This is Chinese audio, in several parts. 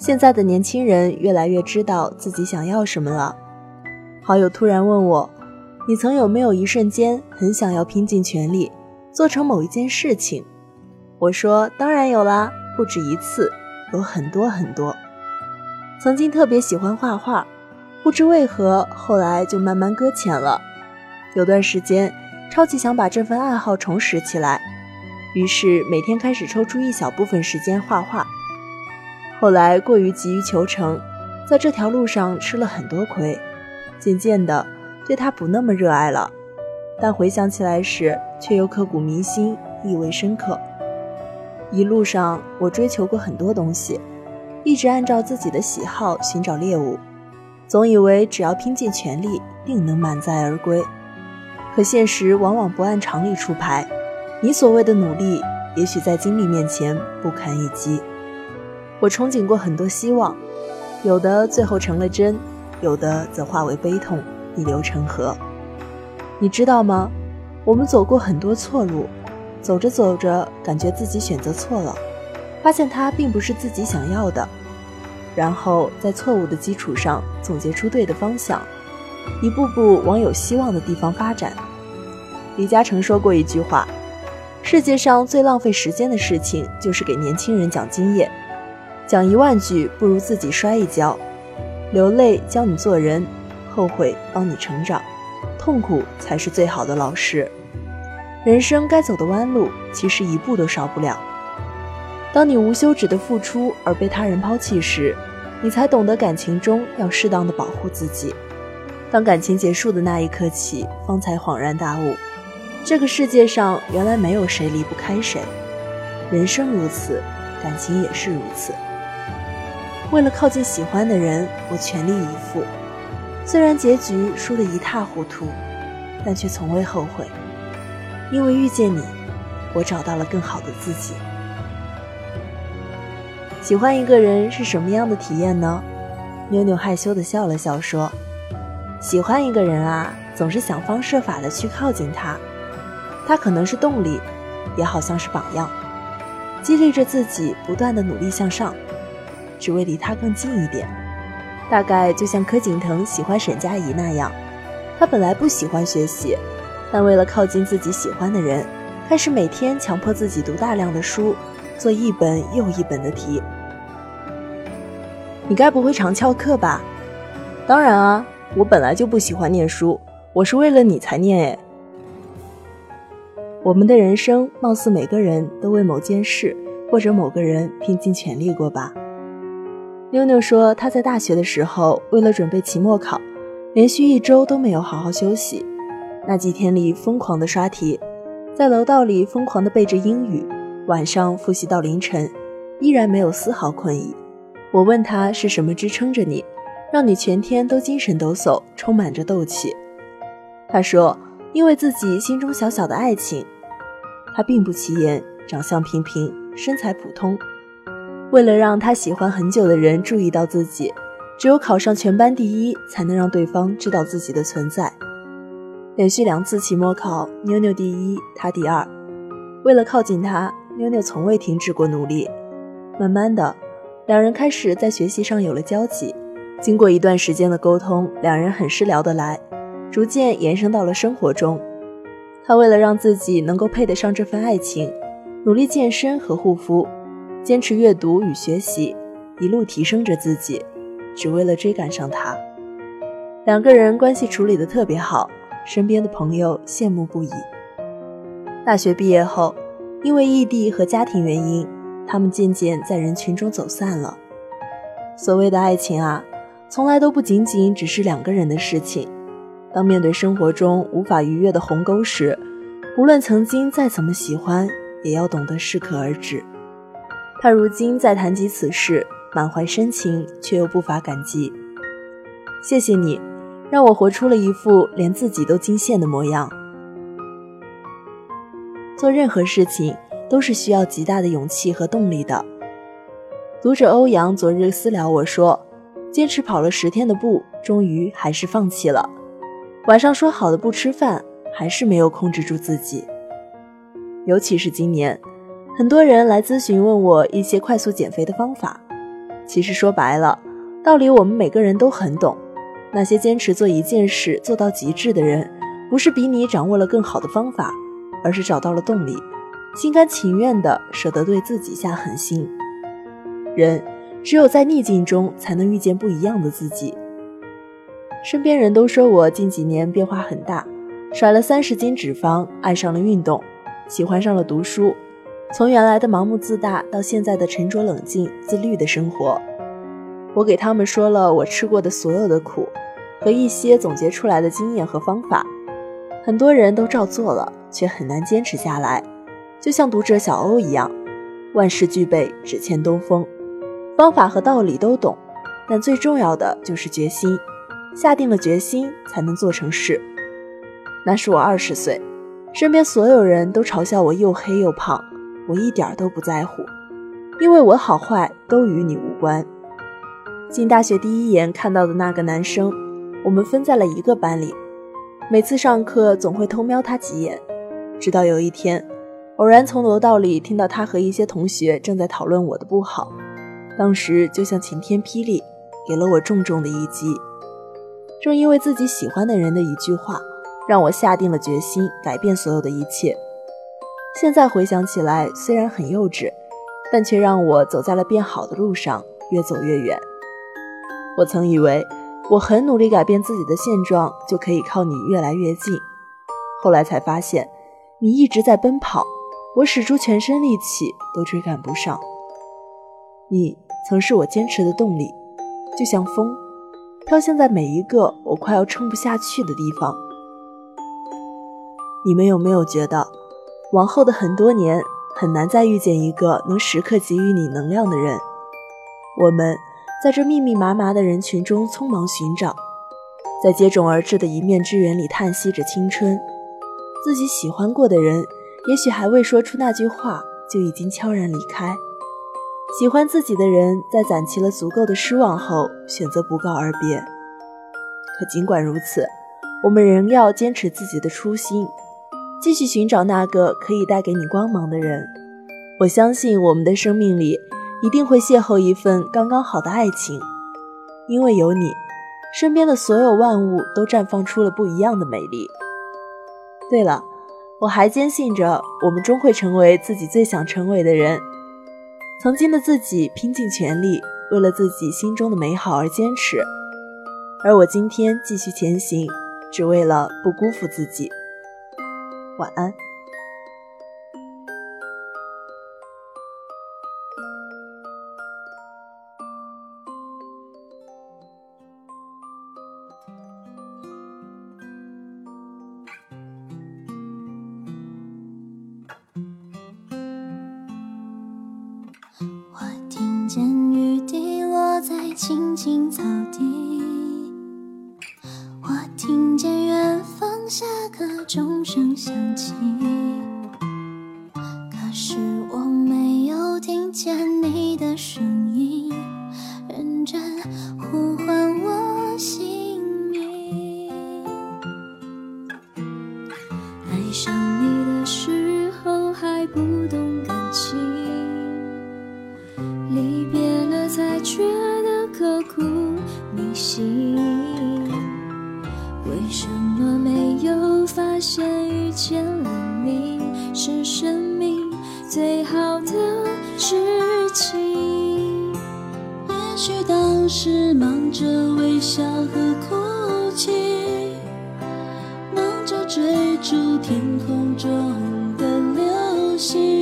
现在的年轻人越来越知道自己想要什么了。好友突然问我：“你曾有没有一瞬间很想要拼尽全力做成某一件事情？”我说：“当然有啦，不止一次，有很多很多。曾经特别喜欢画画，不知为何后来就慢慢搁浅了。有段时间超级想把这份爱好重拾起来，于是每天开始抽出一小部分时间画画。后来过于急于求成，在这条路上吃了很多亏，渐渐的对它不那么热爱了。但回想起来时，却又刻骨铭心，意味深刻。”一路上，我追求过很多东西，一直按照自己的喜好寻找猎物，总以为只要拼尽全力，定能满载而归。可现实往往不按常理出牌，你所谓的努力，也许在经历面前不堪一击。我憧憬过很多希望，有的最后成了真，有的则化为悲痛，逆流成河。你知道吗？我们走过很多错路。走着走着，感觉自己选择错了，发现它并不是自己想要的，然后在错误的基础上总结出对的方向，一步步往有希望的地方发展。李嘉诚说过一句话：“世界上最浪费时间的事情，就是给年轻人讲经验，讲一万句不如自己摔一跤。流泪教你做人，后悔帮你成长，痛苦才是最好的老师。”人生该走的弯路，其实一步都少不了。当你无休止的付出而被他人抛弃时，你才懂得感情中要适当的保护自己。当感情结束的那一刻起，方才恍然大悟，这个世界上原来没有谁离不开谁。人生如此，感情也是如此。为了靠近喜欢的人，我全力以赴，虽然结局输得一塌糊涂，但却从未后悔。因为遇见你，我找到了更好的自己。喜欢一个人是什么样的体验呢？妞妞害羞的笑了笑说：“喜欢一个人啊，总是想方设法的去靠近他，他可能是动力，也好像是榜样，激励着自己不断的努力向上，只为离他更近一点。大概就像柯景腾喜欢沈佳宜那样，他本来不喜欢学习。”但为了靠近自己喜欢的人，开始每天强迫自己读大量的书，做一本又一本的题。你该不会常翘课吧？当然啊，我本来就不喜欢念书，我是为了你才念诶。我们的人生，貌似每个人都为某件事或者某个人拼尽全力过吧。妞妞说，她在大学的时候，为了准备期末考，连续一周都没有好好休息。那几天里疯狂的刷题，在楼道里疯狂的背着英语，晚上复习到凌晨，依然没有丝毫困意。我问他是什么支撑着你，让你全天都精神抖擞，充满着斗气。他说，因为自己心中小小的爱情。他并不起眼，长相平平，身材普通。为了让他喜欢很久的人注意到自己，只有考上全班第一，才能让对方知道自己的存在。连续两次期末考，妞妞第一，他第二。为了靠近他，妞妞从未停止过努力。慢慢的，两人开始在学习上有了交集。经过一段时间的沟通，两人很是聊得来，逐渐延伸到了生活中。他为了让自己能够配得上这份爱情，努力健身和护肤，坚持阅读与学习，一路提升着自己，只为了追赶上他。两个人关系处理的特别好。身边的朋友羡慕不已。大学毕业后，因为异地和家庭原因，他们渐渐在人群中走散了。所谓的爱情啊，从来都不仅仅只是两个人的事情。当面对生活中无法逾越的鸿沟时，无论曾经再怎么喜欢，也要懂得适可而止。他如今再谈及此事，满怀深情，却又不乏感激。谢谢你。让我活出了一副连自己都惊羡的模样。做任何事情都是需要极大的勇气和动力的。读者欧阳昨日私聊我说，坚持跑了十天的步，终于还是放弃了。晚上说好的不吃饭，还是没有控制住自己。尤其是今年，很多人来咨询问我一些快速减肥的方法。其实说白了，道理我们每个人都很懂。那些坚持做一件事做到极致的人，不是比你掌握了更好的方法，而是找到了动力，心甘情愿的舍得对自己下狠心。人只有在逆境中，才能遇见不一样的自己。身边人都说我近几年变化很大，甩了三十斤脂肪，爱上了运动，喜欢上了读书。从原来的盲目自大，到现在的沉着冷静、自律的生活，我给他们说了我吃过的所有的苦，和一些总结出来的经验和方法。很多人都照做了，却很难坚持下来。就像读者小欧一样，万事俱备，只欠东风。方法和道理都懂，但最重要的就是决心。下定了决心，才能做成事。那是我二十岁，身边所有人都嘲笑我又黑又胖。我一点都不在乎，因为我好坏都与你无关。进大学第一眼看到的那个男生，我们分在了一个班里，每次上课总会偷瞄他几眼。直到有一天，偶然从楼道里听到他和一些同学正在讨论我的不好，当时就像晴天霹雳，给了我重重的一击。正因为自己喜欢的人的一句话，让我下定了决心改变所有的一切。现在回想起来，虽然很幼稚，但却让我走在了变好的路上，越走越远。我曾以为我很努力改变自己的现状，就可以靠你越来越近。后来才发现，你一直在奔跑，我使出全身力气都追赶不上。你曾是我坚持的动力，就像风，飘向在每一个我快要撑不下去的地方。你们有没有觉得？往后的很多年，很难再遇见一个能时刻给予你能量的人。我们在这密密麻麻的人群中匆忙寻找，在接踵而至的一面之缘里叹息着青春。自己喜欢过的人，也许还未说出那句话，就已经悄然离开。喜欢自己的人，在攒齐了足够的失望后，选择不告而别。可尽管如此，我们仍要坚持自己的初心。继续寻找那个可以带给你光芒的人。我相信我们的生命里一定会邂逅一份刚刚好的爱情，因为有你，身边的所有万物都绽放出了不一样的美丽。对了，我还坚信着我们终会成为自己最想成为的人。曾经的自己拼尽全力，为了自己心中的美好而坚持，而我今天继续前行，只为了不辜负自己。晚安。我听见雨滴落在青青草声响起可是我没有听见你的声发现遇见了你是生命最好的事情。也许当时忙着微笑和哭泣忙着追逐天空中的流星。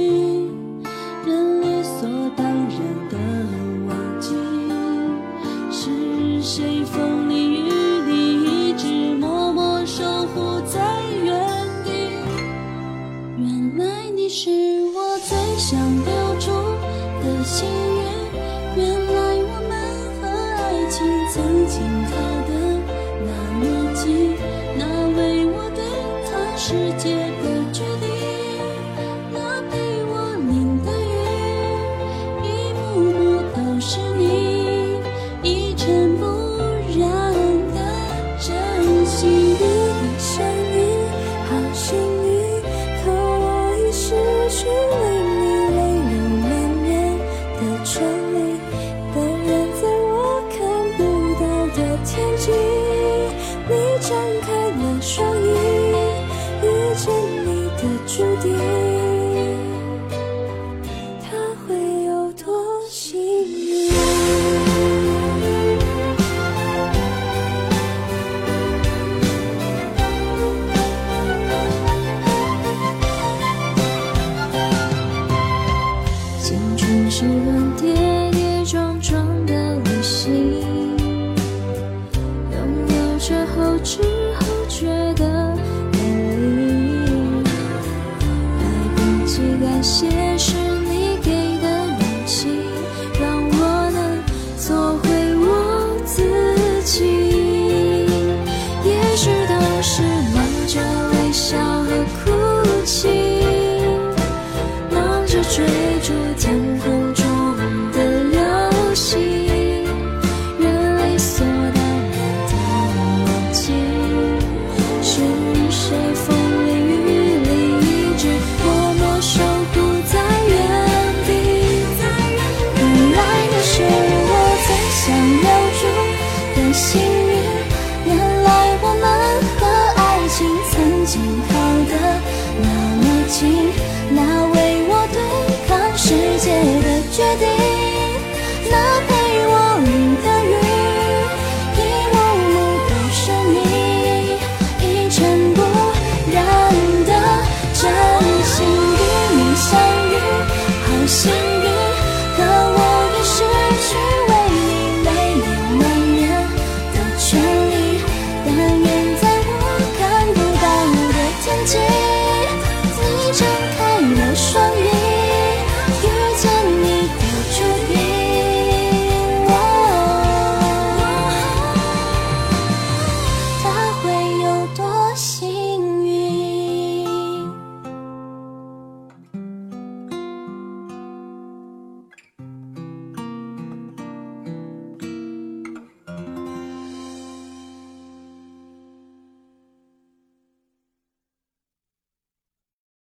天际，你张开了双翼，遇见你的注定。他会有多幸运？青春是段跌跌撞撞的旅行。后知后觉的美丽。来不及感谢